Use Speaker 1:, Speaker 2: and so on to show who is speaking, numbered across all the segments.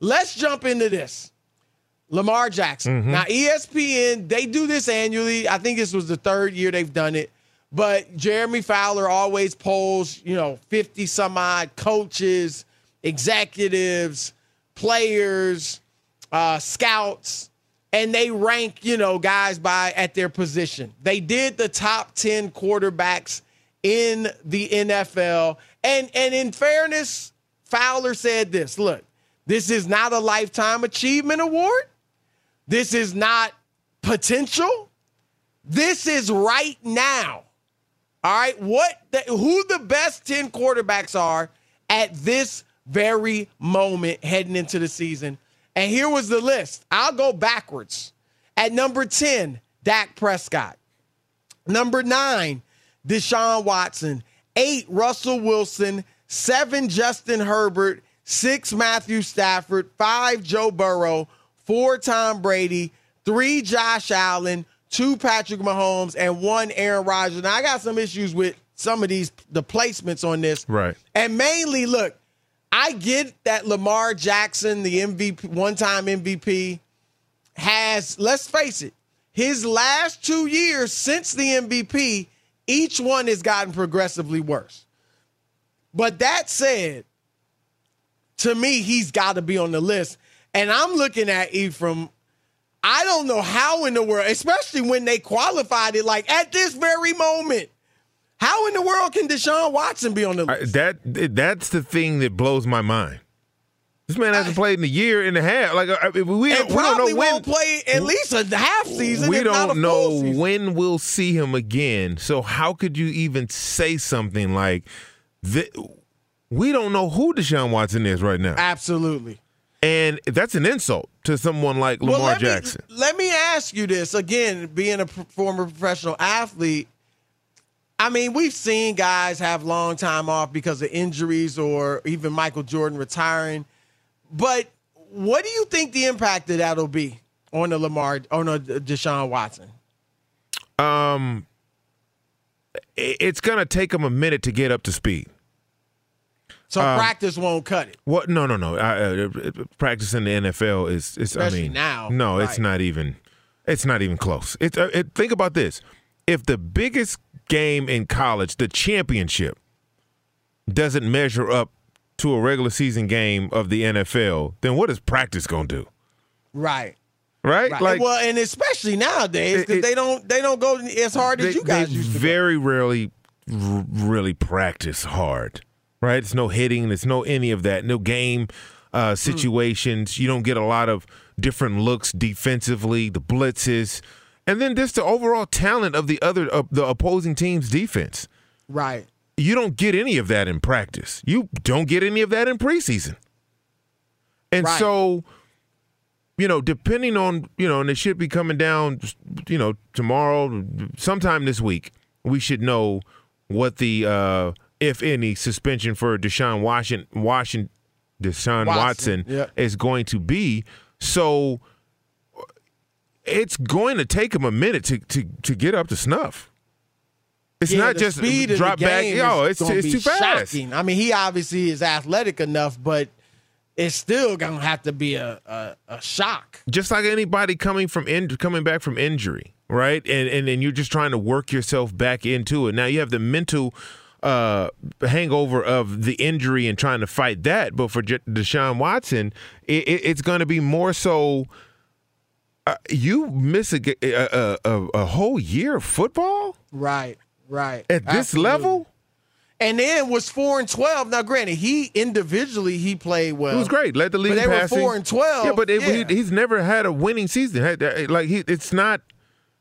Speaker 1: Let's jump into this. Lamar Jackson.
Speaker 2: Mm-hmm.
Speaker 1: Now, ESPN, they do this annually. I think this was the third year they've done it. But Jeremy Fowler always polls, you know, 50 some odd coaches, executives, players, uh, scouts, and they rank, you know, guys by at their position. They did the top 10 quarterbacks in the NFL. And and in fairness, Fowler said this look, this is not a lifetime achievement award. This is not potential. This is right now. All right, what the, who the best 10 quarterbacks are at this very moment heading into the season. And here was the list. I'll go backwards. At number 10, Dak Prescott. Number 9, Deshaun Watson. 8, Russell Wilson. 7, Justin Herbert. 6, Matthew Stafford. 5, Joe Burrow. 4, Tom Brady. 3, Josh Allen two Patrick Mahomes and one Aaron Rodgers. Now I got some issues with some of these the placements on this.
Speaker 2: Right.
Speaker 1: And mainly, look, I get that Lamar Jackson, the MVP, one-time MVP, has, let's face it, his last two years since the MVP, each one has gotten progressively worse. But that said, to me, he's got to be on the list. And I'm looking at Ephraim I don't know how in the world, especially when they qualified it, like at this very moment. How in the world can Deshaun Watson be on the list?
Speaker 2: I, that that's the thing that blows my mind. This man hasn't played in a year and a half. Like I, we, we don't know when.
Speaker 1: won't play at least a half season.
Speaker 2: we
Speaker 1: if not a
Speaker 2: don't know when we'll see him again. So how could you even say something like that? We don't know who Deshaun Watson is right now,
Speaker 1: Absolutely.
Speaker 2: and that's an insult to someone like Lamar
Speaker 1: well, let
Speaker 2: Jackson.
Speaker 1: Me, let me ask you this again: being a former professional athlete, I mean, we've seen guys have long time off because of injuries or even Michael Jordan retiring. But what do you think the impact of that'll be on the Lamar on the Deshaun Watson?
Speaker 2: Um, it's gonna take him a minute to get up to speed.
Speaker 1: So
Speaker 2: Um,
Speaker 1: practice won't cut it.
Speaker 2: What? No, no, no. I, uh, practice in the NFL is, is I mean,
Speaker 1: now,
Speaker 2: No, it's not even. It's not even close. It's. Uh, it, think about this: if the biggest game in college, the championship, doesn't measure up to a regular season game of the NFL, then what is practice gonna do?
Speaker 1: Right.
Speaker 2: Right?
Speaker 1: Right.
Speaker 2: Like,
Speaker 1: well, and especially nowadays,
Speaker 2: It-
Speaker 1: because
Speaker 2: it-
Speaker 1: they don't they don't go as hard
Speaker 2: they,
Speaker 1: as you guys
Speaker 2: they
Speaker 1: used to. go.
Speaker 2: very rarely r- really practice hard right? It's no hitting it's no any of that no game uh, situations. You don't get a lot of different looks defensively the blitzes and then just the overall talent of the other of the opposing team's defense.
Speaker 1: Right.
Speaker 2: you don't get any of that in practice. You don't get any of that in preseason. And
Speaker 1: Right.
Speaker 2: so you know, depending on, you know, and it should be coming down, you know, tomorrow, sometime this week, we should know what the, uh, if any, suspension for Deshaun Washington, Washington, Deshaun
Speaker 1: Watson,
Speaker 2: Watson,
Speaker 1: yeah.
Speaker 2: is going to be. So it's going to take him a minute to to, to get up to snuff. It's
Speaker 1: Yeah,
Speaker 2: not just drop back. Yo, it's, it's too fast.
Speaker 1: shocking. I mean, he obviously is athletic enough, but it's still gonna have to be a a, a shock.
Speaker 2: just like anybody coming from in, coming back from injury, right? And and and you're just trying to work yourself back into it. Now you have the mental uh, hangover of the injury and trying to fight that, but for J- Deshaun Watson, it, it, it's going to be more so. Uh, you miss a a whole year of football
Speaker 1: Right. Right.
Speaker 2: at this
Speaker 1: Absolutely.
Speaker 2: level.
Speaker 1: And then was four and twelve. Now, granted, he individually he played well.
Speaker 2: It was great. Led the league
Speaker 1: But they were four and 12.
Speaker 2: Yeah, but it,
Speaker 1: Yeah.
Speaker 2: He, he's never had a winning season. Uh, Like he, it's not.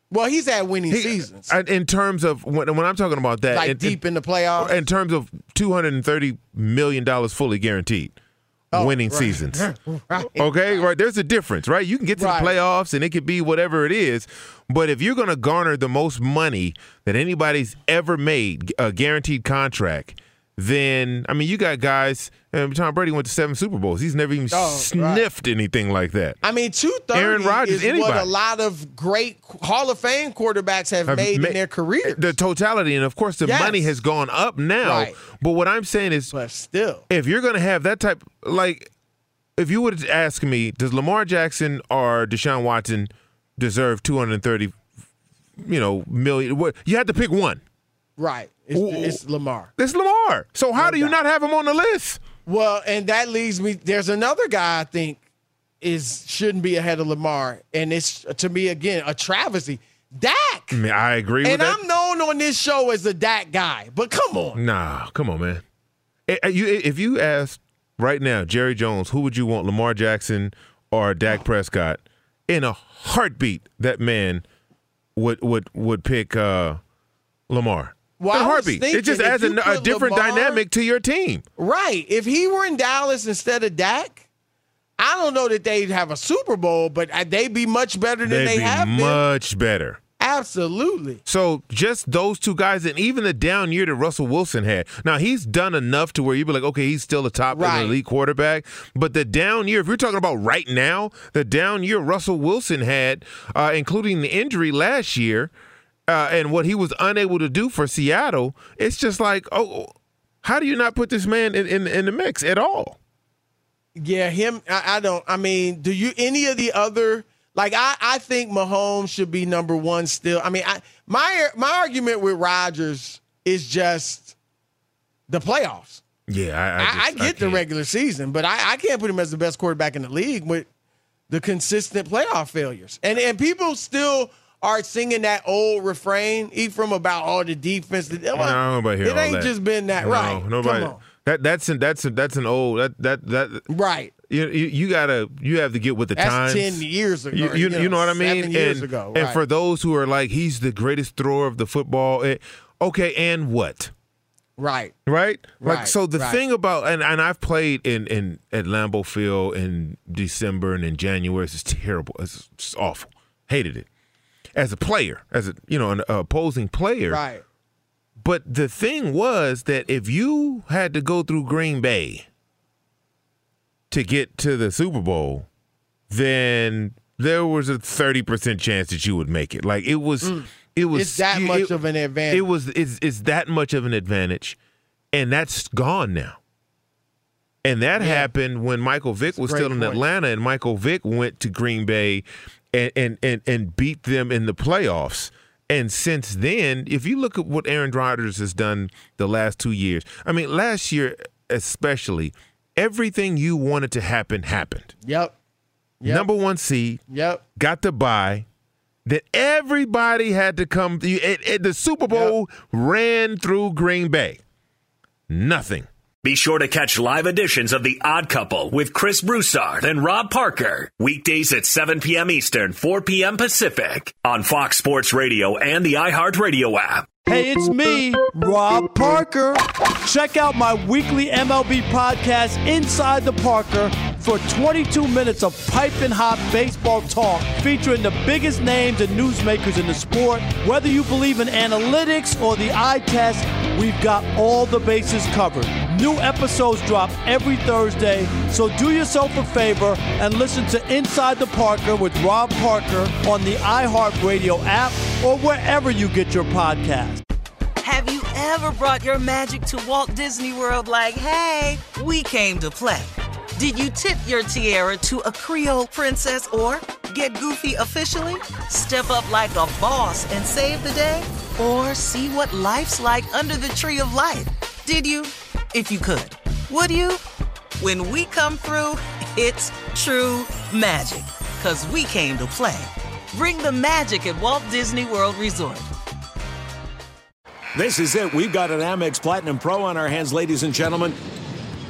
Speaker 1: Well, he's had winning
Speaker 2: He-
Speaker 1: seasons,
Speaker 2: In terms of when, when I'm talking about that,
Speaker 1: like
Speaker 2: in-
Speaker 1: deep in the playoffs.
Speaker 2: in terms of 230 million dollars fully guaranteed oh, winning
Speaker 1: right.
Speaker 2: seasons.
Speaker 1: right.
Speaker 2: Okay, right. There's a difference, right? You can get to
Speaker 1: Right.
Speaker 2: the playoffs and it could be whatever it is, but if you're going to garner the most money that anybody's ever made, a guaranteed contract, then I mean, you got guys. Um, Tom Brady went to seven Super Bowls. He's never even
Speaker 1: Oh, right.
Speaker 2: sniffed anything like that.
Speaker 1: I mean, two thirty
Speaker 2: Aaron Rodgers,
Speaker 1: is what a lot of great Hall of Fame quarterbacks have,
Speaker 2: have
Speaker 1: made
Speaker 2: ma-
Speaker 1: in their career.
Speaker 2: The totality, and of course, the
Speaker 1: Yes.
Speaker 2: money has gone up now.
Speaker 1: Right.
Speaker 2: But what I'm saying is,
Speaker 1: but still,
Speaker 2: if you're going to have that type, like, if you would ask me, does Lamar Jackson or Deshaun Watson deserve 230, you know, million? What you had to pick one.
Speaker 1: Right? It's,
Speaker 2: Ooh.
Speaker 1: it's Lamar.
Speaker 2: It's Lamar. So how
Speaker 1: No
Speaker 2: do you
Speaker 1: doubt.
Speaker 2: not have him on the list?
Speaker 1: Well, and that leads me. There's another guy I think is shouldn't be ahead of Lamar, and it's to me again a travesty. Dak.
Speaker 2: I mean, I agree with
Speaker 1: And. I'm known on this show as the Dak guy, but come on.
Speaker 2: Nah, come on, man. Eh, eh, you- If you asked right now, Jerry Jones, who would you want, Lamar Jackson or Dak Prescott? In a heartbeat, that man would would would pick uh, Lamar.
Speaker 1: Well,
Speaker 2: in a
Speaker 1: I was.
Speaker 2: It just adds a, a different
Speaker 1: Lamar-
Speaker 2: dynamic to your team.
Speaker 1: Right. If he were in Dallas instead of Dak, I don't know that they'd have a Super Bowl, but they'd be much better than
Speaker 2: They'd
Speaker 1: they
Speaker 2: be
Speaker 1: have been.
Speaker 2: much better.
Speaker 1: Absolutely.
Speaker 2: So just those two guys, and even the down year that Russell Wilson had. Now he's done enough to where you'd be like, okay, he's still a top
Speaker 1: Right.
Speaker 2: elite quarterback. But the down year, if you're talking about right now, the down year Russell Wilson had, uh, including the injury last year, uh, and what he was unable to do for Seattle, it's just like, oh, how do you not put this man in, in, in the mix at all?
Speaker 1: Yeah, him. I, I don't. I mean, do you any of the other? Like, I, I think Mahomes should be number one still. I mean, I, my my argument with Rodgers is just the playoffs.
Speaker 2: Yeah, I, I,
Speaker 1: I,
Speaker 2: just,
Speaker 1: I get the regular season, but I, I can't put him as the best quarterback in the league with the consistent playoff failures. And and people still are singing that old refrain, Ephraim, about all the defense. That,
Speaker 2: No, nobody here.
Speaker 1: it ain't
Speaker 2: that.
Speaker 1: just been that
Speaker 2: No,
Speaker 1: right.
Speaker 2: Nobody.
Speaker 1: Come on.
Speaker 2: That that's an, that's an, that's an old that that that
Speaker 1: Right.
Speaker 2: you, you you gotta you have to get with the
Speaker 1: That's
Speaker 2: times.
Speaker 1: ten years ago.
Speaker 2: You, you, you know what I mean?
Speaker 1: Seven years
Speaker 2: and,
Speaker 1: ago.
Speaker 2: and for those who are like, he's the greatest thrower of the football. eh, okay, and what?
Speaker 1: right.
Speaker 2: Right? Like
Speaker 1: Right,
Speaker 2: so the
Speaker 1: right.
Speaker 2: thing about and, and I've played in, in at Lambeau Field in December and in January. It's just terrible. It's just awful. Hated it. As a player, as a you know, an opposing player.
Speaker 1: Right.
Speaker 2: But the thing was that if you had to go through Green Bay to get to the Super Bowl, then there was a 30% chance that you would make it. Like it was mm. it was
Speaker 1: It's that
Speaker 2: it,
Speaker 1: much
Speaker 2: it,
Speaker 1: of an advantage.
Speaker 2: It was it's, it's that much of an advantage and that's gone now. And that yeah. happened when Michael Vick was still in point. Atlanta and Michael Vick went to Green Bay and, and and and beat them in the playoffs. And since then, if you look at what Aaron Rodgers has done the last two years, I mean, last year especially, everything you wanted to happen happened.
Speaker 1: Yep.
Speaker 2: yep. Number one seed.
Speaker 1: Yep.
Speaker 2: Got to buy. That everybody had to come. It, it, the Super Bowl yep. ran through Green Bay. Nothing.
Speaker 3: Be sure to catch live editions of The Odd Couple with Chris Broussard and Rob Parker. Weekdays at 7 p.m. Eastern, 4 p.m. Pacific on Fox Sports Radio and the iHeartRadio app.
Speaker 4: Hey, it's me, Rob Parker. Check out my weekly MLB podcast, Inside the Parker, for 22 minutes of piping hot baseball talk featuring the biggest names and newsmakers in the sport. Whether you believe in analytics or the eye test, we've got all the bases covered. New episodes drop every Thursday, so do yourself a favor and listen to Inside the Parker with Rob Parker on the iHeartRadio app or wherever you get your podcast.
Speaker 5: Have you ever brought your magic to Walt Disney World like, hey, we came to play? Did you tip your tiara to a Creole princess or get goofy officially? Step up like a boss and save the day? Or see what life's like under the tree of life? Did you? If you could. Would you? When we come through, it's true magic. Cause we came to play. Bring the magic at Walt Disney World Resort.
Speaker 6: This is it. We've got an Amex Platinum Pro on our hands, ladies and gentlemen.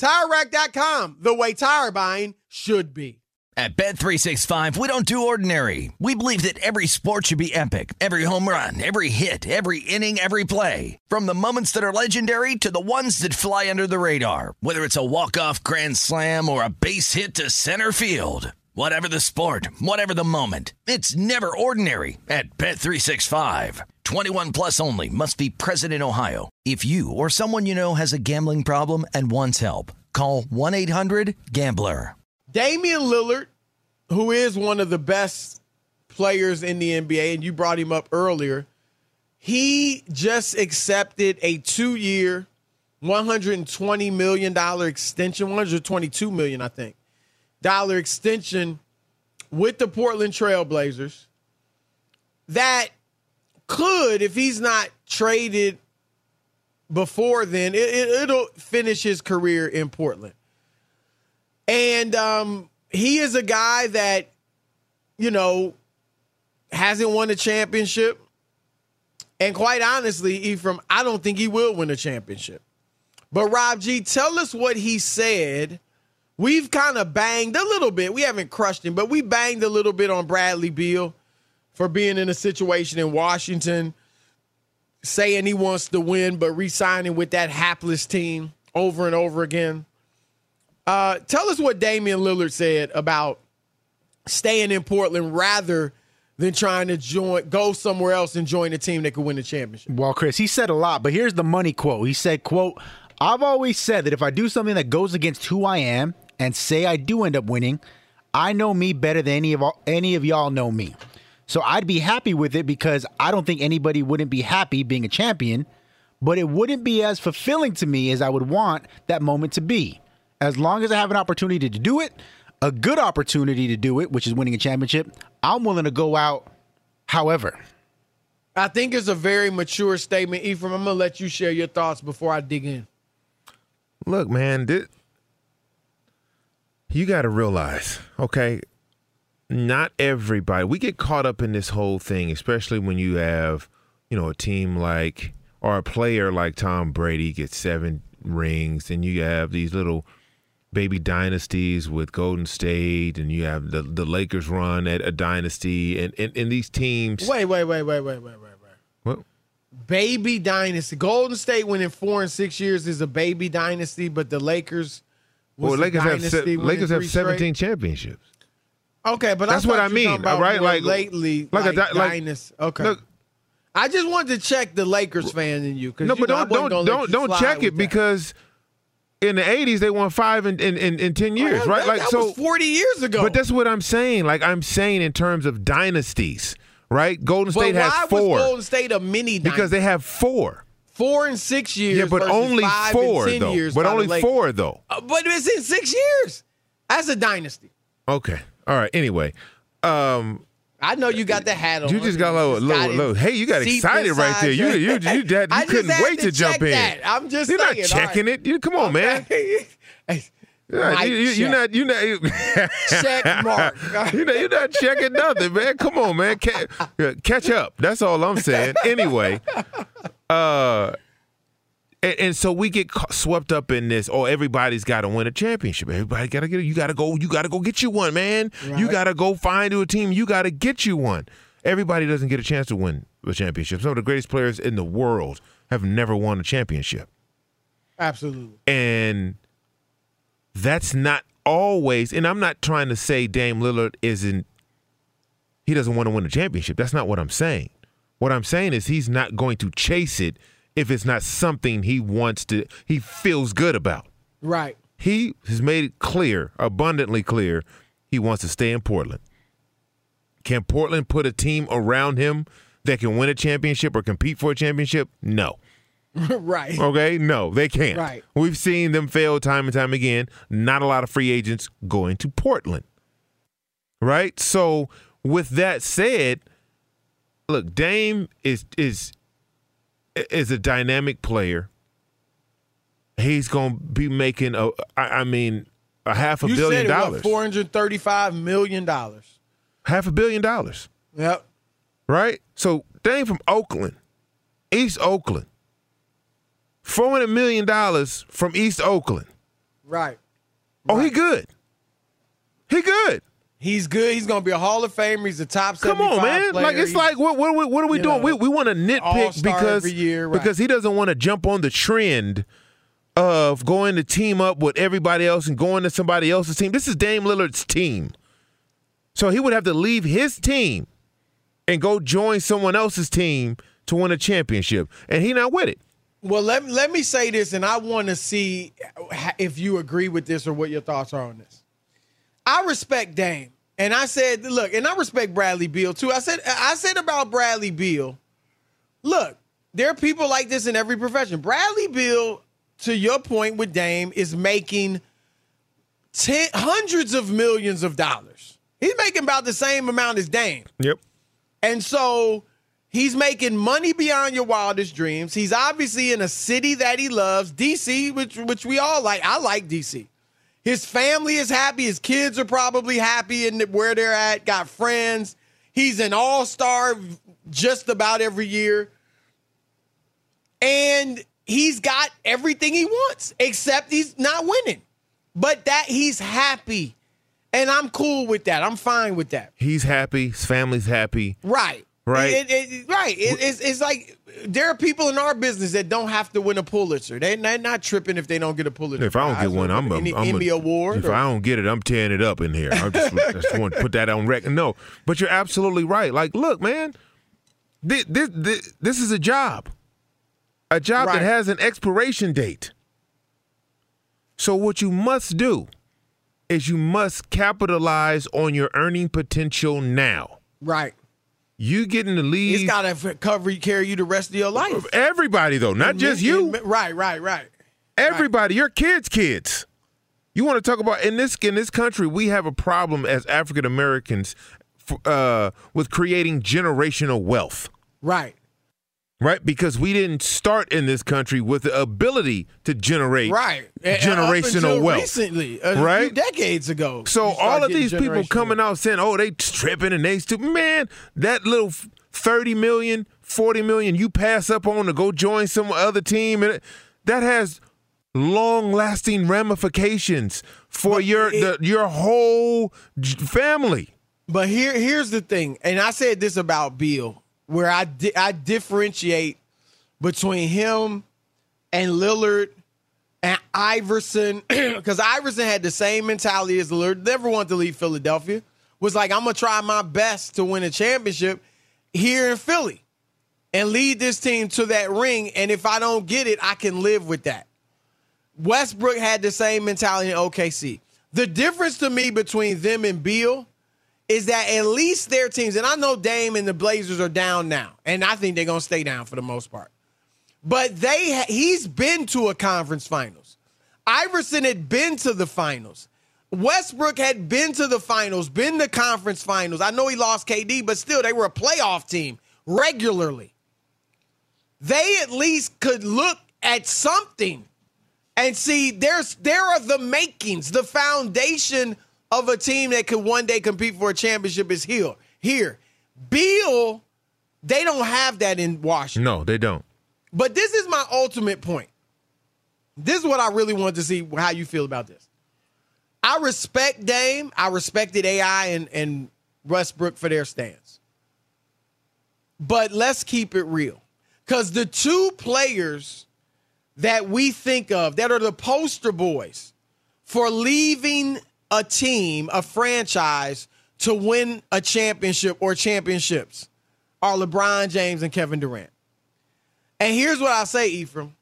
Speaker 1: TireRack.com, the way tire buying should be.
Speaker 7: At Bet365, we don't do ordinary. We believe that every sport should be epic. Every home run, every hit, every inning, every play. From the moments that are legendary to the ones that fly under the radar. Whether it's a walk-off grand slam or a base hit to center field. Whatever the sport, whatever the moment. It's never ordinary at Bet365. 21 plus only must be present in Ohio. If you or someone you know has a gambling problem and wants help, call 1-800-GAMBLER.
Speaker 1: Damian Lillard, who is one of the best players in the NBA, and you brought him up earlier, he just accepted a two year, $120 million extension, 122 million, I think, dollar extension with the Portland Trailblazers that could, if he's not traded before then, it, will it, finish his career in Portland. And um, he is a guy that, you know, hasn't won a championship. And quite honestly, Ephraim, I don't think he will win a championship. But Rob G, tell us what he said. We've kind of banged a little bit. We haven't crushed him, but we banged a little bit on Bradley Beal for being in a situation in Washington, saying he wants to win, but re-signing with that hapless team over and over again. Uh, tell us what Damian Lillard said about staying in Portland rather than trying to join, go somewhere else and join a team that could win the championship.
Speaker 8: Well, Chris, he said a lot, but here's the money quote. He said, "quote I've always said that if I do something that goes against who I am, and say I do end up winning, I know me better than any of all, any of y'all know me. So I'd be happy with it because I don't think anybody wouldn't be happy being a champion, but it wouldn't be as fulfilling to me as I would want that moment to be. As long as I have an opportunity to do it, a good opportunity to do it, which is winning a championship, I'm willing to go out however.
Speaker 1: I think it's a very mature statement. Ephraim, I'm going to let you share your thoughts before I dig in.
Speaker 2: Look, man, this, you got to realize, okay, not everybody. We get caught up in this whole thing, especially when you have, you know, a team like or a player like Tom Brady gets seven rings, and you have these little baby dynasties with Golden State, and you have the the Lakers run at a dynasty, and and, and these teams.
Speaker 1: Wait, wait, wait, wait, wait, wait, wait, wait.
Speaker 2: What?
Speaker 1: Baby dynasty. Golden State winning four and six years is a baby dynasty, but the Lakers.
Speaker 2: Well, Lakers have se- Lakers have seventeen straight? championships.
Speaker 1: Okay, but
Speaker 2: that's what I mean, right? Like
Speaker 1: lately,
Speaker 2: like,
Speaker 1: like,
Speaker 2: a, like
Speaker 1: dynasty. Okay. Look, I just wanted to check the Lakers fan in you.
Speaker 2: No,
Speaker 1: you
Speaker 2: but
Speaker 1: know,
Speaker 2: don't don't don't don't check it because in the '80s they won five in in, in, in ten oh, years,
Speaker 1: oh,
Speaker 2: right?
Speaker 1: That,
Speaker 2: like
Speaker 1: that
Speaker 2: so,
Speaker 1: forty years ago.
Speaker 2: But that's what I'm saying. Like I'm saying in terms of dynasties, right? Golden State has four.
Speaker 1: Golden State a mini dynasty?
Speaker 2: because they have four.
Speaker 1: Four and six years.
Speaker 2: Yeah, but only four though. But only four though.
Speaker 1: Uh, but it's in six years. That's a dynasty.
Speaker 2: Okay. All right. Anyway, um,
Speaker 1: I know you got the hat on.
Speaker 2: You just got a little, little, little, Hey, you got excited right there. You, you, you, you, that, you couldn't wait to,
Speaker 1: to
Speaker 2: jump in.
Speaker 1: That. I'm just.
Speaker 2: You're
Speaker 1: saying,
Speaker 2: not checking
Speaker 1: right.
Speaker 2: it. You, come on, man. Yeah, you, you, you're not. You're not.
Speaker 1: check mark.
Speaker 2: you know, you're not checking nothing, man. Come on, man. Catch, catch up. That's all I'm saying. Anyway, uh, and, and so we get swept up in this. Oh, everybody's got to win a championship. Everybody got to get. You got to go. You got to go get you one, man. Right. You got to go find a team. You got to get you one. Everybody doesn't get a chance to win a championship. Some of the greatest players in the world have never won a championship.
Speaker 1: Absolutely.
Speaker 2: And that's not always. And I'm not trying to say Dame Lillard isn't. He doesn't want to win a championship. That's not what I'm saying. What I'm saying is he's not going to chase it if it's not something he wants to, he feels good about.
Speaker 1: Right.
Speaker 2: He has made it clear, abundantly clear, he wants to stay in Portland. Can Portland put a team around him that can win a championship or compete for a championship? No.
Speaker 1: right.
Speaker 2: Okay? No, they can't.
Speaker 1: Right.
Speaker 2: We've seen them fail time and time again. Not a lot of free agents going to Portland. Right? So, with that said, look, Dame is is is a dynamic player. He's going to be making a, I mean, a half a
Speaker 1: you
Speaker 2: billion dollars.
Speaker 1: Four hundred thirty-five million dollars.
Speaker 2: Half a billion dollars.
Speaker 1: Yep.
Speaker 2: Right. So Dame from Oakland, East Oakland, four hundred million dollars from East Oakland.
Speaker 1: Right.
Speaker 2: Oh, he good. He good.
Speaker 1: He's good. He's going to be a Hall of Famer. He's a top.
Speaker 2: Come on, man!
Speaker 1: Player.
Speaker 2: Like it's
Speaker 1: He's,
Speaker 2: like what what, what are we doing?
Speaker 1: know,
Speaker 2: we we want to nitpick because
Speaker 1: year, right.
Speaker 2: because he doesn't want to jump on the trend of going to team up with everybody else and going to somebody else's team. This is Dame Lillard's team, so he would have to leave his team and go join someone else's team to win a championship, and he not with it.
Speaker 1: Well, let let me say this, and I want to see if you agree with this or what your thoughts are on this. I respect Dame. And I said, look, and I respect Bradley Beal too. I said, I said about Bradley Beal, look, there are people like this in every profession. Bradley Beal, to your point with Dame, is making ten, hundreds of millions of dollars. He's making about the same amount as Dame.
Speaker 2: Yep.
Speaker 1: And so he's making money beyond your wildest dreams. He's obviously in a city that he loves, DC, which which we all like. I like DC. His family is happy. His kids are probably happy in where they're at. Got friends. He's an all star just about every year. And he's got everything he wants, except he's not winning. But that he's happy. And I'm cool with that. I'm fine with that.
Speaker 2: He's happy. His family's happy.
Speaker 1: Right.
Speaker 2: Right.
Speaker 1: It, it, right. It, it's, it's like there are people in our business that don't have to win a Pulitzer. They, they're not tripping if they don't get a Pulitzer.
Speaker 2: If I don't get one, I'm a,
Speaker 1: any
Speaker 2: I'm
Speaker 1: Emmy
Speaker 2: a,
Speaker 1: award.
Speaker 2: If
Speaker 1: or-
Speaker 2: I don't get it, I'm tearing it up in here. I just, just want to put that on record. No, but you're absolutely right. Like, look, man, this this, this, this is a job, a job
Speaker 1: Right.
Speaker 2: that has an expiration date. So what you must do is you must capitalize on your earning potential now.
Speaker 1: right.
Speaker 2: You getting in the league.
Speaker 1: It's got to cover carry you the rest of your life.
Speaker 2: Everybody though, not just you.
Speaker 1: Right. Right. Right.
Speaker 2: Everybody, your kids' kids. You want to talk about in this in this country, we have a problem as African Americans uh, with creating generational wealth,
Speaker 1: Right.
Speaker 2: Right? Because we didn't start in this country with the ability to generate
Speaker 1: Right.
Speaker 2: Generational wealth.
Speaker 1: Recently, a few
Speaker 2: right?
Speaker 1: decades ago.
Speaker 2: So all of these people coming out saying, "Oh, they tripping and they stupid." Man, that little f- 30 million, 40 million you pass up on to go join some other team and it- that has long-lasting ramifications for your the, your whole family.
Speaker 1: But here, here's the thing, and I said this about Beal, where I di- I differentiate between him and Lillard and Iverson, because Iverson had the same mentality as Lillard. Never wanted to leave Philadelphia. Was like, I'm gonna try my best to win a championship here in Philly and lead this team to that ring. And if I don't get it, I can live with that. Westbrook had the same mentality in OKC. The difference to me between them and Beal is that at least their teams, and I know Dame and the Blazers are down now, and I think they're gonna stay down for the most part. But they ha- he's been to a conference finals. Iverson had been to the finals. Westbrook had been to the finals, been to conference finals. I know he lost KD, but still they were a playoff team regularly. They at least could look at something and see there's there are the makings, the foundation of a team that could one day compete for a championship is here. Here, Beal, they don't have that in Washington.
Speaker 2: No, they don't.
Speaker 1: But this is my ultimate point. This is what I really wanted to see how you feel about this. I respect Dame. I respected AI and, and Westbrook for their stance. But let's keep it real. Because the two players that we think of that are the poster boys for leaving a team, a franchise, to win a championship or championships are LeBron James and Kevin Durant. And here's what I say, Ephraim.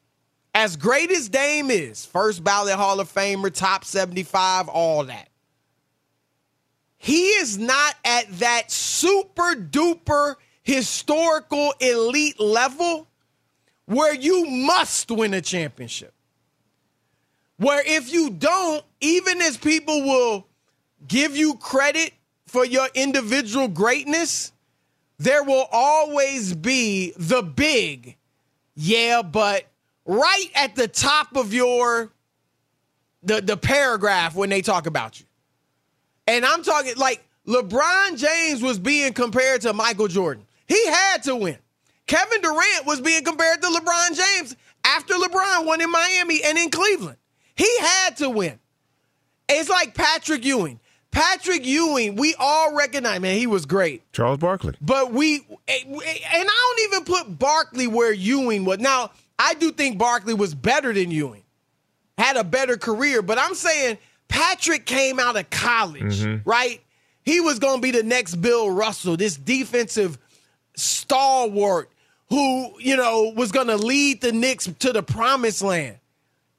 Speaker 1: As great as Dame is, first ballot Hall of Famer, top 75, all that. He is not at that super duper historical elite level where you must win a championship. Where if you don't, even as people will give you credit for your individual greatness, there will always be the big, yeah, but right at the top of your the the paragraph when they talk about you. And I'm talking like LeBron James was being compared to Michael Jordan. He had to win. Kevin Durant was being compared to LeBron James after LeBron won in Miami and in Cleveland. He had to win. It's like Patrick Ewing. Patrick Ewing, we all recognize, man, he was great.
Speaker 2: Charles Barkley.
Speaker 1: But we, and I don't even put Barkley where Ewing was. Now, I do think Barkley was better than Ewing, had a better career, but I'm saying Patrick came out of college, mm-hmm. right? He was going to be the next Bill Russell, this defensive stalwart who, you know, was going to lead the Knicks to the promised land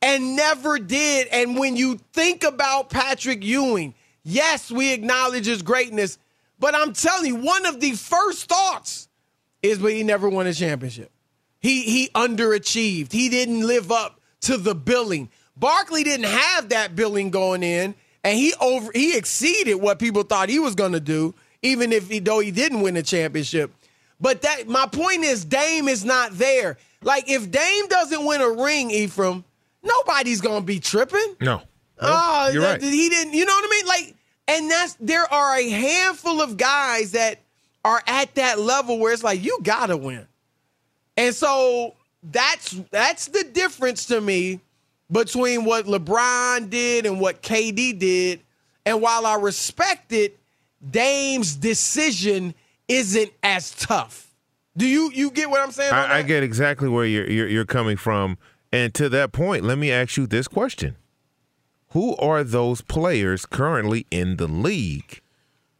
Speaker 1: and never did. And when you think about Patrick Ewing, yes, we acknowledge his greatness, but I'm telling you, one of the first thoughts is but he never won a championship. He he underachieved. He didn't live up to the billing. Barkley didn't have that billing going in, and he over he exceeded what people thought he was going to do, even if he though he didn't win a championship. But that my point is Dame is not there. Like if Dame doesn't win a ring, Ephraim, nobody's gonna be tripping.
Speaker 2: No.
Speaker 1: oh,
Speaker 2: you're right.
Speaker 1: he didn't. You know what I mean? Like, and that's there are a handful of guys that are at that level where it's like you gotta win, and so that's that's the difference to me between what LeBron did and what KD did. And while I respect it, Dame's decision isn't as tough. Do you you get what I'm saying?
Speaker 2: I, I get exactly where you're, you're you're coming from, and to that point, let me ask you this question: Who are those players currently in the league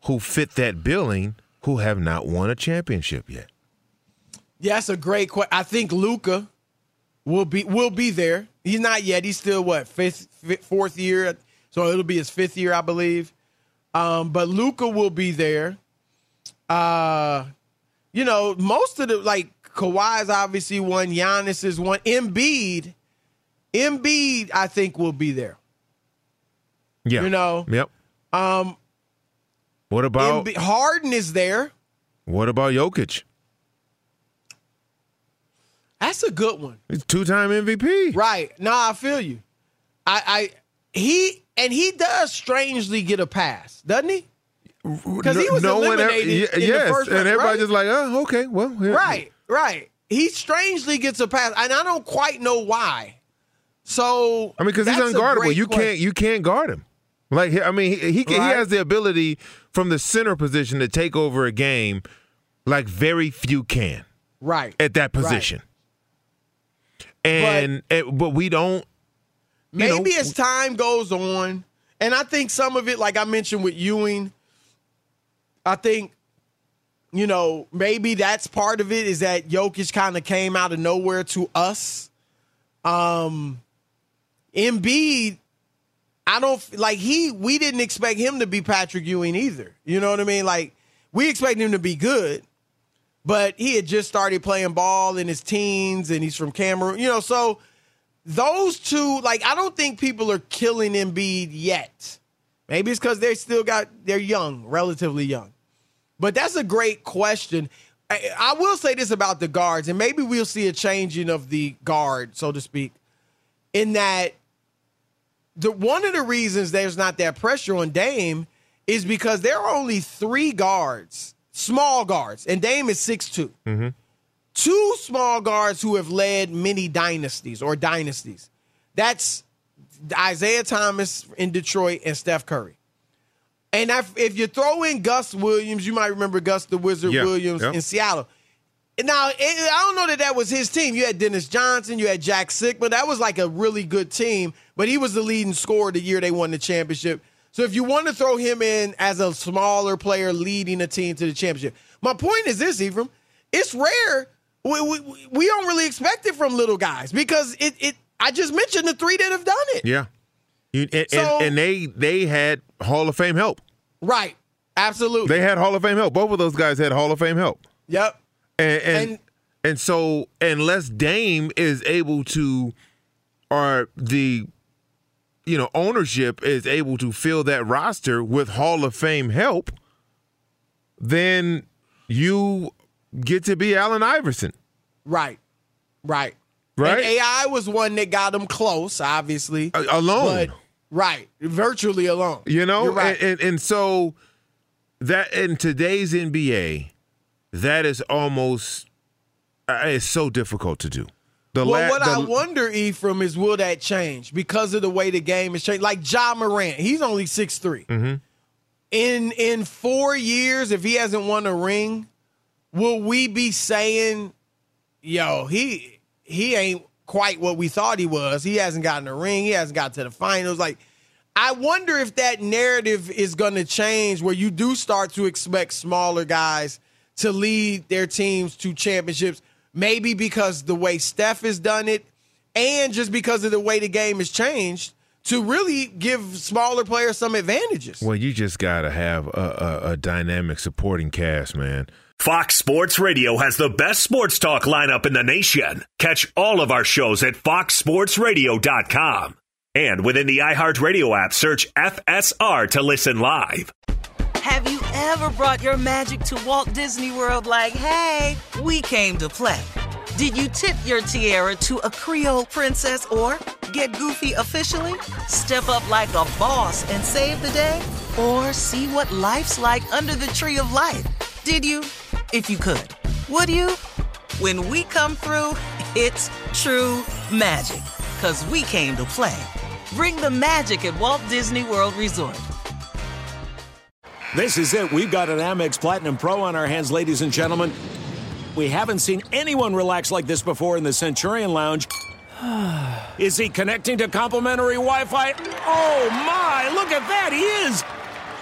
Speaker 2: who fit that billing who have not won a championship yet?
Speaker 1: Yeah, that's a great question. I think Luka will be will be there. He's not yet. He's still what fifth, fifth fourth year, so it'll be his fifth year, I believe. Um, but Luka will be there. Uh, you know, most of the like Kawhi's obviously one. Giannis is one. Embiid, Embiid, I think will be there.
Speaker 2: Yeah,
Speaker 1: You know,
Speaker 2: Yep.
Speaker 1: um,
Speaker 2: What about
Speaker 1: Embi- Harden is there.
Speaker 2: what about Jokic?
Speaker 1: That's a good one.
Speaker 2: He's two time MVP.
Speaker 1: Right. No, I feel you. I, I he and he does strangely get a pass, doesn't he? Because he was
Speaker 2: ever-
Speaker 1: eliminated in
Speaker 2: yes, and everybody's
Speaker 1: right?
Speaker 2: just like, oh, okay, well, here-
Speaker 1: Right, right. He strangely gets a pass, and I don't quite know why. So
Speaker 2: I mean, because he's unguardable. You
Speaker 1: question.
Speaker 2: can't you can't guard him. Like I mean, he he, he
Speaker 1: Right.
Speaker 2: has the ability from the center position to take over a game like very few can
Speaker 1: right
Speaker 2: at that
Speaker 1: Right.
Speaker 2: position. And eh, but we don't. you know,
Speaker 1: Maybe as time goes on, and I think some of it, like I mentioned with Ewing, I think, you know, maybe that's part of it is that Jokic kind of came out of nowhere to us. Um, Embiid, I don't like he. We didn't expect him to be Patrick Ewing either. You know what I mean? Like we expect him to be good, but he had just started playing ball in his teens, and he's from Cameroon. You know, so those two, like, I don't think people are killing Embiid yet. Maybe it's because they still got they're young, relatively young. But that's a great question. I, I will say this about the guards, and maybe we'll see a changing of the guard, so to speak, in that the one of the reasons there's not that pressure on Dame is because there are only three guards, small guards, and Dame is 6'2
Speaker 2: Mm-hmm.
Speaker 1: two small guards who have led many dynasties or dynasties. That's Isiah Thomas in Detroit and Steph Curry. And if, if you throw in Gus Williams, you might remember Gus the Wizard
Speaker 2: Yeah,
Speaker 1: Williams
Speaker 2: yeah.
Speaker 1: in Seattle. Now, it- I don't know that that was his team. You had Dennis Johnson, you had Jack Sikma. That was like a really good team, but he was the leading scorer the year they won the championship. So if you want to throw him in as a smaller player leading a team to the championship, my point is this, Ephraim. It's rare. We, we, we don't really expect it from little guys because it, it. I just mentioned the three that have done it.
Speaker 2: Yeah. You, and,
Speaker 1: So-
Speaker 2: and, and they they had Hall of Fame help.
Speaker 1: Right. Absolutely.
Speaker 2: They had Hall of Fame help. Both of those guys had Hall of Fame help.
Speaker 1: Yep.
Speaker 2: And and, and so unless Dame is able to or the you know ownership is able to fill that roster with Hall of Fame help, then you get to be Allen Iverson.
Speaker 1: Right. Right.
Speaker 2: Right?
Speaker 1: And AI was one that got him close, obviously.
Speaker 2: Alone.
Speaker 1: But, right. Virtually alone.
Speaker 2: You know,
Speaker 1: right.
Speaker 2: and, and and so that in today's NBA, that is almost uh, it's so difficult to do. The
Speaker 1: well,
Speaker 2: la-
Speaker 1: what I
Speaker 2: the-
Speaker 1: wonder, Ephraim, is will that change because of the way the game is changed? Like Ja Morant, he's only six
Speaker 2: Mhm.
Speaker 1: In in four years, if he hasn't won a ring, will we be saying, "Yo, he he ain't quite what we thought he was. He hasn't gotten a ring. He hasn't got to the finals." Like, I wonder if that narrative is going to change, where you do start to expect smaller guys to lead their teams to championships. Maybe because the way Steph has done it, and just because of the way the game has changed, to really give smaller players some advantages.
Speaker 2: Well, you just got to have a, a, a dynamic supporting cast, man.
Speaker 3: Fox Sports Radio has the best sports talk lineup in the nation. Catch all of our shows at foxsportsradio.com. And within the iHeartRadio app, search FSR to listen live.
Speaker 5: Have you ever brought your magic to Walt Disney World like, hey, we came to play? Did you tip your tiara to a Creole princess or Get goofy officially? Step up like a boss and save the day? Or see what life's like under the tree of life? Did you? If you could. Would you? When we come through, it's true magic. Cause we came to play. Bring the magic at Walt Disney World Resort.
Speaker 6: This is it. We've got an Amex Platinum Pro on our hands, ladies and gentlemen. We haven't seen anyone relax like this before in the Centurion Lounge. Is he connecting to complimentary Wi Fi? Oh my, look at that, he is!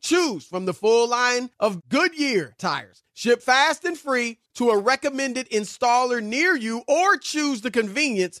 Speaker 1: Choose from the full line of Goodyear tires. Ship fast and free to a recommended installer near you or choose the convenience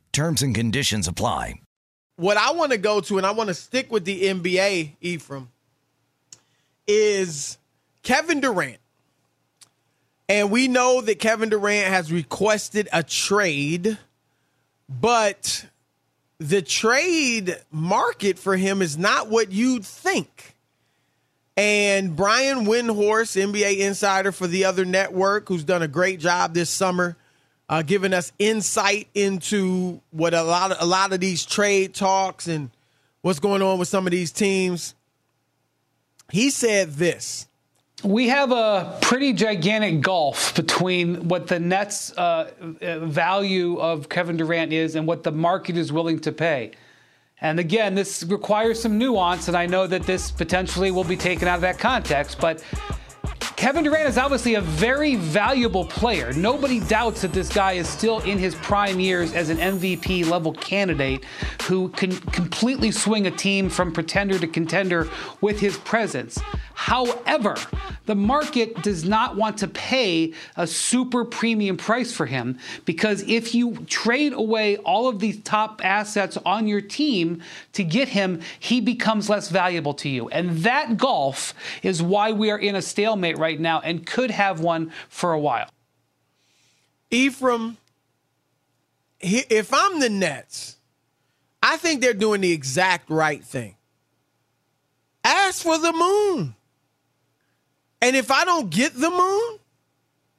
Speaker 7: Terms and conditions apply.
Speaker 1: What I want to go to, and I want to stick with the NBA, Ephraim, is Kevin Durant. And we know that Kevin Durant has requested a trade, but the trade market for him is not what you'd think. And Brian Windhorst, NBA insider for the other network, who's done a great job this summer, uh, giving us insight into what a lot of a lot of these trade talks and what's going on with some of these teams. He said this.
Speaker 9: We have a pretty gigantic gulf between what the Nets' uh, value of Kevin Durant is and what the market is willing to pay. And again, this requires some nuance, and I know that this potentially will be taken out of that context, but Kevin Durant is obviously a very valuable player. Nobody doubts that this guy is still in his prime years as an MVP level candidate who can completely swing a team from pretender to contender with his presence. However, the market does not want to pay a super premium price for him because if you trade away all of these top assets on your team to get him, he becomes less valuable to you. And that golf is why we are in a stalemate right now and could have one for a while.
Speaker 1: Ephraim, if I'm the Nets, I think they're doing the exact right thing. Ask for the moon. And if I don't get the moon,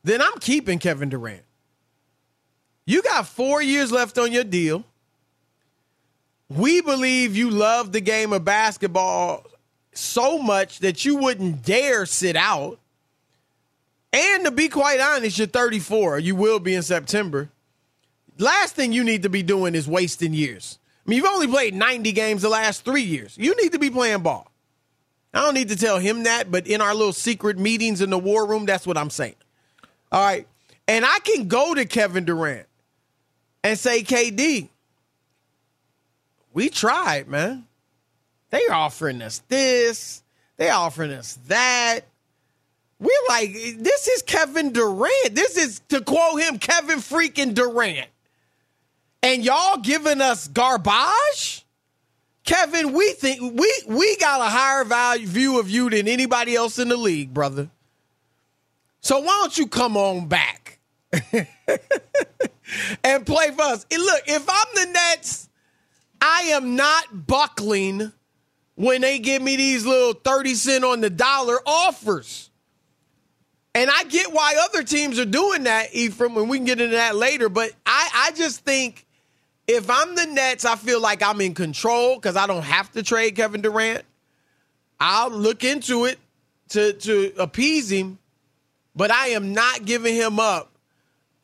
Speaker 1: then I'm keeping Kevin Durant. You got four years left on your deal. We believe you love the game of basketball so much that you wouldn't dare sit out. And to be quite honest, you're 34. You will be in September. Last thing you need to be doing is wasting years. I mean, you've only played 90 games the last three years. You need to be playing ball. I don't need to tell him that, but in our little secret meetings in the war room, that's what I'm saying. All right. And I can go to Kevin Durant and say, KD, we tried, man. They are offering us this, They're offering us that. We're like, this is Kevin Durant. This is to quote him, Kevin freaking Durant. And y'all giving us garbage? Kevin, we think we we got a higher value view of you than anybody else in the league, brother. So why don't you come on back and play for us? And look, if I'm the Nets, I am not buckling when they give me these little 30 cent on the dollar offers. And I get why other teams are doing that, Ephraim, and we can get into that later. But I, I just think if I'm the Nets, I feel like I'm in control because I don't have to trade Kevin Durant. I'll look into it to, to appease him, but I am not giving him up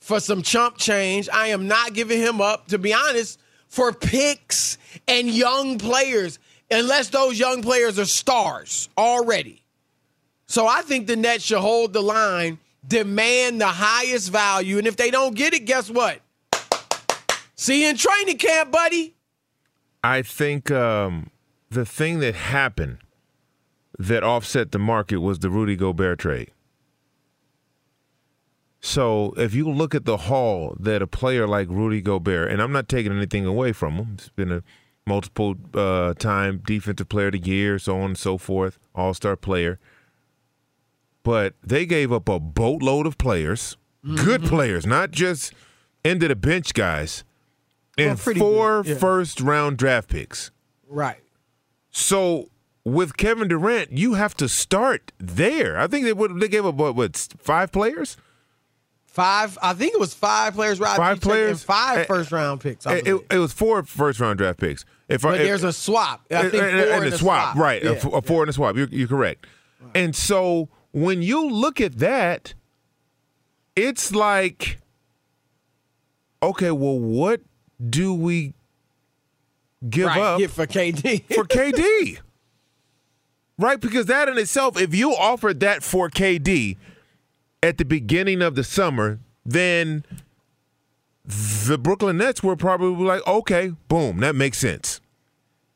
Speaker 1: for some chump change. I am not giving him up, to be honest, for picks and young players, unless those young players are stars already. So I think the Nets should hold the line, demand the highest value, and if they don't get it, guess what? See you in training camp, buddy.
Speaker 2: I think um, the thing that happened that offset the market was the Rudy Gobert trade. So if you look at the haul that a player like Rudy Gobert, and I'm not taking anything away from him, it's been a multiple uh, time defensive player of the year, so on and so forth, all star player. But they gave up a boatload of players, mm-hmm. good players, not just end of the bench guys, and well, four yeah. first round draft picks.
Speaker 1: Right.
Speaker 2: So with Kevin Durant, you have to start there. I think they would they gave up what, what five players?
Speaker 1: Five, I think it was five players. Right?
Speaker 2: Five players,
Speaker 1: five first round picks.
Speaker 2: It, it, it, was four first round draft picks.
Speaker 1: If but I, there's a swap, I think
Speaker 2: and,
Speaker 1: and,
Speaker 2: and a swap, swap, right? Yeah. A, a, four and a swap. You're, you're correct. Right. And so when you look at that, it's like, okay, well, what do we give
Speaker 1: right,
Speaker 2: up
Speaker 1: for KD?
Speaker 2: for KD, right? Because that in itself, if you offered that for KD at the beginning of the summer, then the Brooklyn Nets were probably like, okay, boom, that makes sense.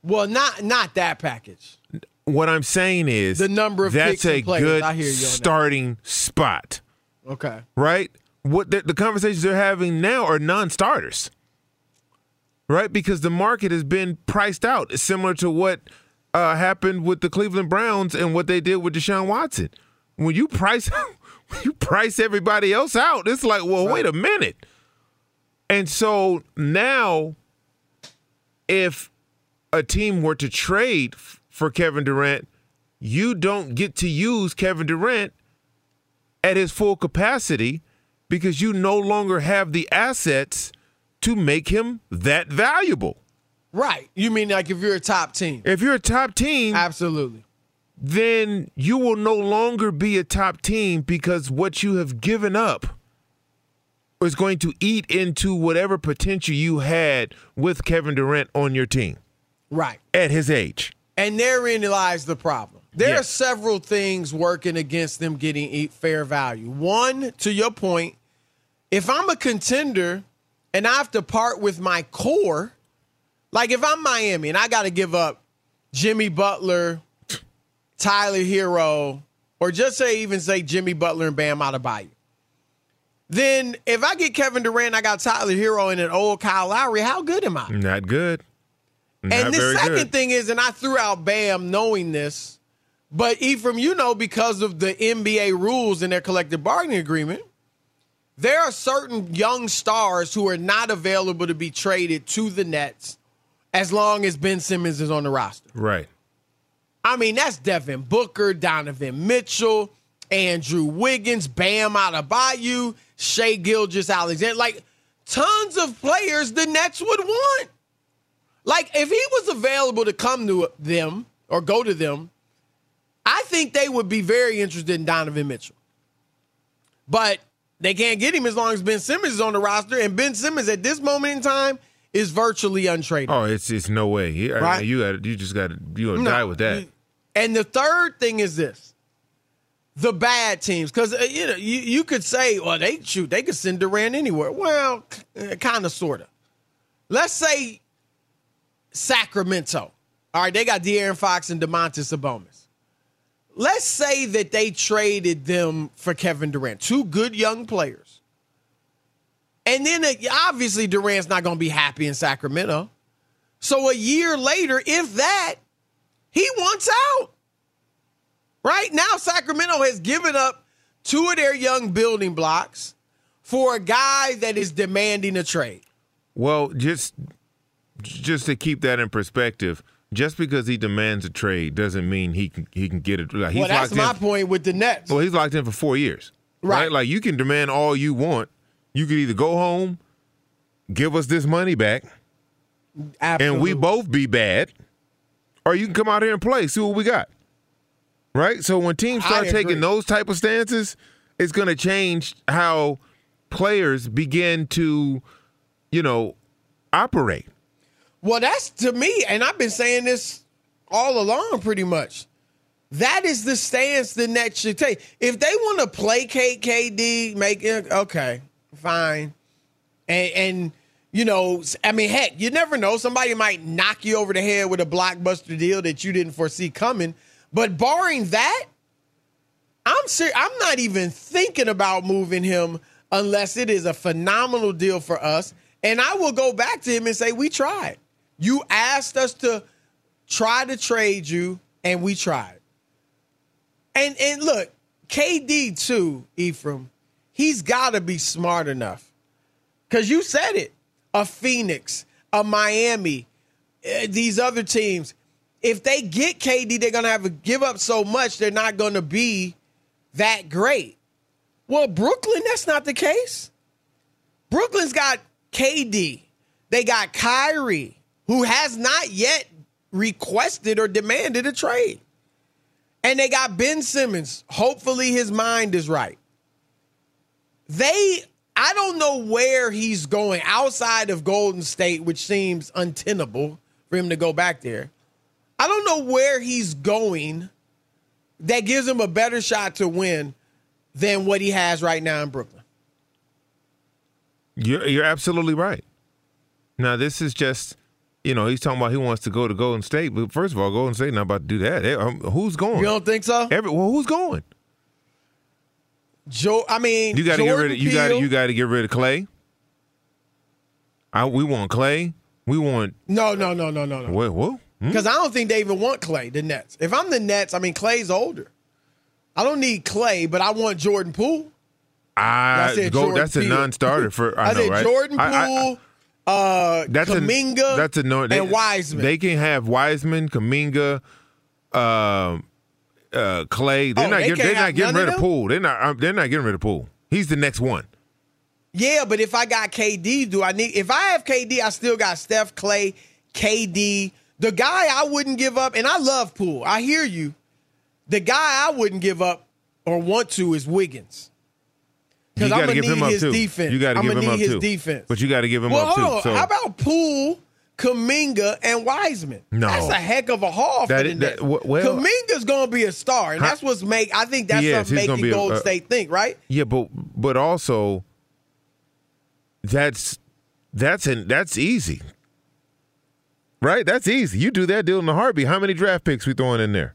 Speaker 1: Well, not not that package.
Speaker 2: What I'm saying is
Speaker 1: the number of
Speaker 2: that's a good
Speaker 1: starting
Speaker 2: that. spot.
Speaker 1: Okay.
Speaker 2: Right? What the, the conversations they're having now are non-starters. Right? Because the market has been priced out. It's similar to what uh, happened with the Cleveland Browns and what they did with Deshaun Watson. When you price you price everybody else out, it's like, well, right. wait a minute. And so now if a team were to trade for Kevin Durant, you don't get to use Kevin Durant at his full capacity because you no longer have the assets to make him that valuable.
Speaker 1: Right. You mean like if you're a top team?
Speaker 2: If you're a top team,
Speaker 1: absolutely.
Speaker 2: Then you will no longer be a top team because what you have given up is going to eat into whatever potential you had with Kevin Durant on your team.
Speaker 1: Right.
Speaker 2: At his age.
Speaker 1: And therein lies the problem. There yes. are several things working against them getting fair value. One, to your point, if I'm a contender and I have to part with my core, like if I'm Miami and I got to give up Jimmy Butler, Tyler Herro, or just say even say Jimmy Butler and Bam out of Adebayo. Then if I get Kevin Durant, I got Tyler Herro and an old Kyle Lowry, how good am I?
Speaker 2: Not good. Not
Speaker 1: and the second
Speaker 2: good.
Speaker 1: thing is, and I threw out Bam knowing this, but Ephraim, you know, because of the NBA rules and their collective bargaining agreement, there are certain young stars who are not available to be traded to the Nets as long as Ben Simmons is on the roster.
Speaker 2: Right.
Speaker 1: I mean, that's Devin Booker, Donovan Mitchell, Andrew Wiggins, Bam Adebayo, Shai Gilgeous-Alexander. Like, tons of players the Nets would want. Like, if he was available to come to them or go to them, I think they would be very interested in Donovan Mitchell. But they can't get him as long as Ben Simmons is on the roster. And Ben Simmons at this moment in time is virtually untradeable.
Speaker 2: Oh, it's it's no way. He, right? I mean, you got you just got you gonna no, die with that.
Speaker 1: And the third thing is this: the bad teams, because uh, you know you, you could say, well, they shoot, they could send Durant anywhere. Well, kind of, sort of. Let's say Sacramento. All right, they got De'Aaron Fox and Domantas Sabonis. Let's say that they traded them for Kevin Durant, two good young players. And then uh, obviously Durant's not going to be happy in Sacramento. So a year later, if that, he wants out. Right now, Sacramento has given up two of their young building blocks for a guy that is demanding a trade.
Speaker 2: Well, just just to keep that in perspective, just because he demands a trade doesn't mean he can he can get it. Like,
Speaker 1: well, that's my in, point with the Nets.
Speaker 2: Well, he's locked in for four years, right. right? Like you can demand all you want. You could either go home, give us this money back, Absolutely. and we both be bad, or you can come out here and play, see what we got. Right? So when teams start taking those type of stances, it's going to change how players begin to, you know, operate.
Speaker 1: Well, that's to me, and I've been saying this all along pretty much. That is the stance the Nets should take. If they want to placate KD, make it okay, fine. And, and you know, I mean, heck, you never know. Somebody might knock you over the head with a blockbuster deal that you didn't foresee coming. But barring that, I'm ser- I'm not even thinking about moving him unless it is a phenomenal deal for us. And I will go back to him and say, We tried. You asked us to try to trade you, and we tried. And and look, KD too, Ephraim, he's gotta be smart enough. Cause you said it. A Phoenix, a Miami, uh, these other teams, if they get KD, they're gonna have to give up so much, they're not gonna be that great. Well, Brooklyn, that's not the case. Brooklyn's got KD. They got Kyrie, who has not yet requested or demanded a trade. And they got Ben Simmons. Hopefully his mind is right. They, I don't know where he's going outside of Golden State, which seems untenable for him to go back there. I don't know where he's going that gives him a better shot to win than what he has right now in Brooklyn.
Speaker 2: You're, you're absolutely right. Now, this is just, you know, he's talking about he wants to go to Golden State, but first of all, Golden State not about to do that. um, who's going?
Speaker 1: You don't think so?
Speaker 2: Every, well, who's going?
Speaker 1: Joe, I mean,
Speaker 2: you got to get rid of you got you got to get rid of Clay. I, we want Clay. We want
Speaker 1: no, no, no, no, no, no.
Speaker 2: Wait, what?
Speaker 1: Because hmm? I don't think they even want Clay, the Nets. If I'm the Nets, I mean, Clay's older. I don't need Clay, but I want Jordan Poole.
Speaker 2: I that's, go, that's a non-starter for. I, I know, said right?
Speaker 1: Jordan Poole, I, I, uh,
Speaker 2: that's
Speaker 1: Kuminga,
Speaker 2: a, that's a no,
Speaker 1: they, and Wiseman.
Speaker 2: They can have Wiseman, Kuminga, um, uh, Clay. They're oh, not. They they're not getting rid of, of Poole. They're not. Um, they're not getting rid of Poole. He's the next one.
Speaker 1: Yeah, but if I got KD, do I need? If I have KD, I still got Steph, Clay, KD, the guy I wouldn't give up, and I love Poole. I hear you. The guy I wouldn't give up or want to is Wiggins. Because I'm gonna need his
Speaker 2: too.
Speaker 1: defense.
Speaker 2: You got to give him up
Speaker 1: his
Speaker 2: too.
Speaker 1: defense.
Speaker 2: But you got to give him
Speaker 1: well,
Speaker 2: up
Speaker 1: hold
Speaker 2: too.
Speaker 1: On. So. How about Poole, Kuminga, and Wiseman?
Speaker 2: No,
Speaker 1: that's a heck of a haul that, for the that, Well, Kuminga's going to be a star, and that's what's make. I think that's making Golden uh, State think, right?
Speaker 2: Yeah, but but also that's that's an, that's easy Right? That's easy. You do that deal in the heartbeat. How many draft picks we throwing in there?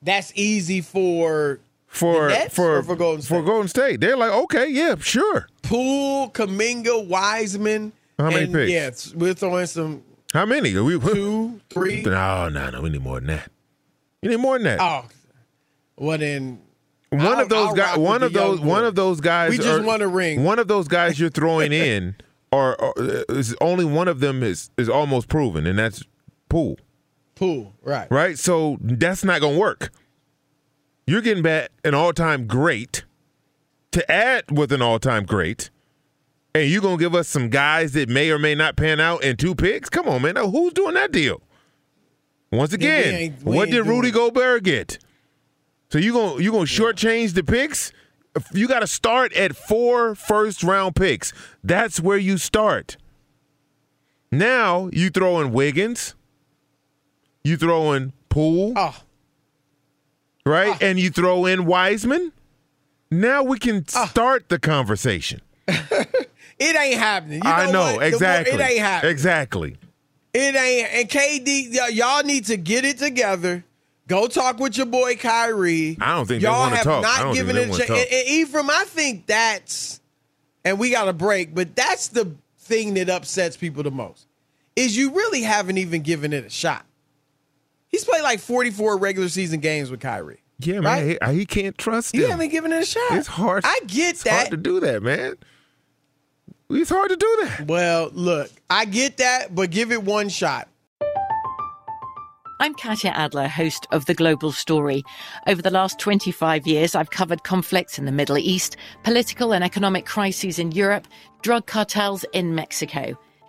Speaker 1: That's easy for
Speaker 2: for for
Speaker 1: for Golden State.
Speaker 2: For Golden State, they're like, okay, yeah, sure.
Speaker 1: Poole, Kuminga, Wiseman.
Speaker 2: How many picks?
Speaker 1: Yeah, we're throwing some.
Speaker 2: How many? Are We,
Speaker 1: two, three.
Speaker 2: No, no, no. We need more than that. You need more than that.
Speaker 1: Oh, well then.
Speaker 2: One I'll, of those guys. One of those. One of those guys.
Speaker 1: We just want a ring.
Speaker 2: One of those guys you're throwing in or, or is only one of them is is almost proven, and that's Poole.
Speaker 1: Poole, right?
Speaker 2: Right. So that's not going to work. You're getting back an all time great to add with an all time great, and you're going to give us some guys that may or may not pan out in two picks. Come on, man. Now, who's doing that deal? Once again, we ain't, we what did Rudy Gobert get? So you gonna you gonna shortchange the picks? you got to start at four first round picks. That's where you start. Now you throw in Wiggins, you throw in Poole.
Speaker 1: Oh.
Speaker 2: Right? Ah. And you throw in Wiseman. Now we can
Speaker 1: Oh.
Speaker 2: start the conversation.
Speaker 1: It ain't happening. You know
Speaker 2: I know,
Speaker 1: what? More-
Speaker 2: exactly.
Speaker 1: It ain't happening.
Speaker 2: Exactly.
Speaker 1: It ain't. And KD, y- y'all need to get it together. Go talk with your boy Kyrie.
Speaker 2: I don't think
Speaker 1: y'all have
Speaker 2: talk. I
Speaker 1: not
Speaker 2: don't
Speaker 1: given it a chance. And, and Ephraim, I think that's, and we got a break, but that's the thing that upsets people the most. Is you really haven't even given it a shot. He's played like 44 regular season games with Kyrie.
Speaker 2: Yeah, man.
Speaker 1: Right?
Speaker 2: He, he can't trust
Speaker 1: You
Speaker 2: him.
Speaker 1: haven't given it a shot.
Speaker 2: It's hard.
Speaker 1: I get
Speaker 2: it's
Speaker 1: that.
Speaker 2: hard to do that, man. It's hard to do that.
Speaker 1: Well, look, I get that, but give it one shot.
Speaker 10: I'm Katya Adler, host of The Global Story. Over the last 25 years, I've covered conflicts in the Middle East, political and economic crises in Europe, drug cartels in Mexico.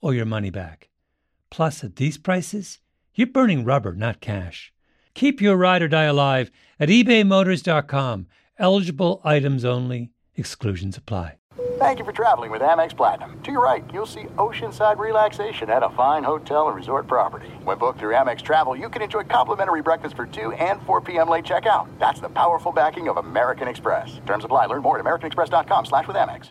Speaker 11: or your money back. Plus, at these prices, you're burning rubber, not cash. Keep your ride or die alive at ebaymotors.com. Eligible items only, exclusions apply.
Speaker 12: Thank you for traveling with Amex Platinum. To your right, you'll see oceanside relaxation at a fine hotel and resort property. When booked through Amex Travel, you can enjoy complimentary breakfast for 2 and 4 p.m. late checkout. That's the powerful backing of American Express. Terms apply. Learn more at americanexpress.com slash with Amex.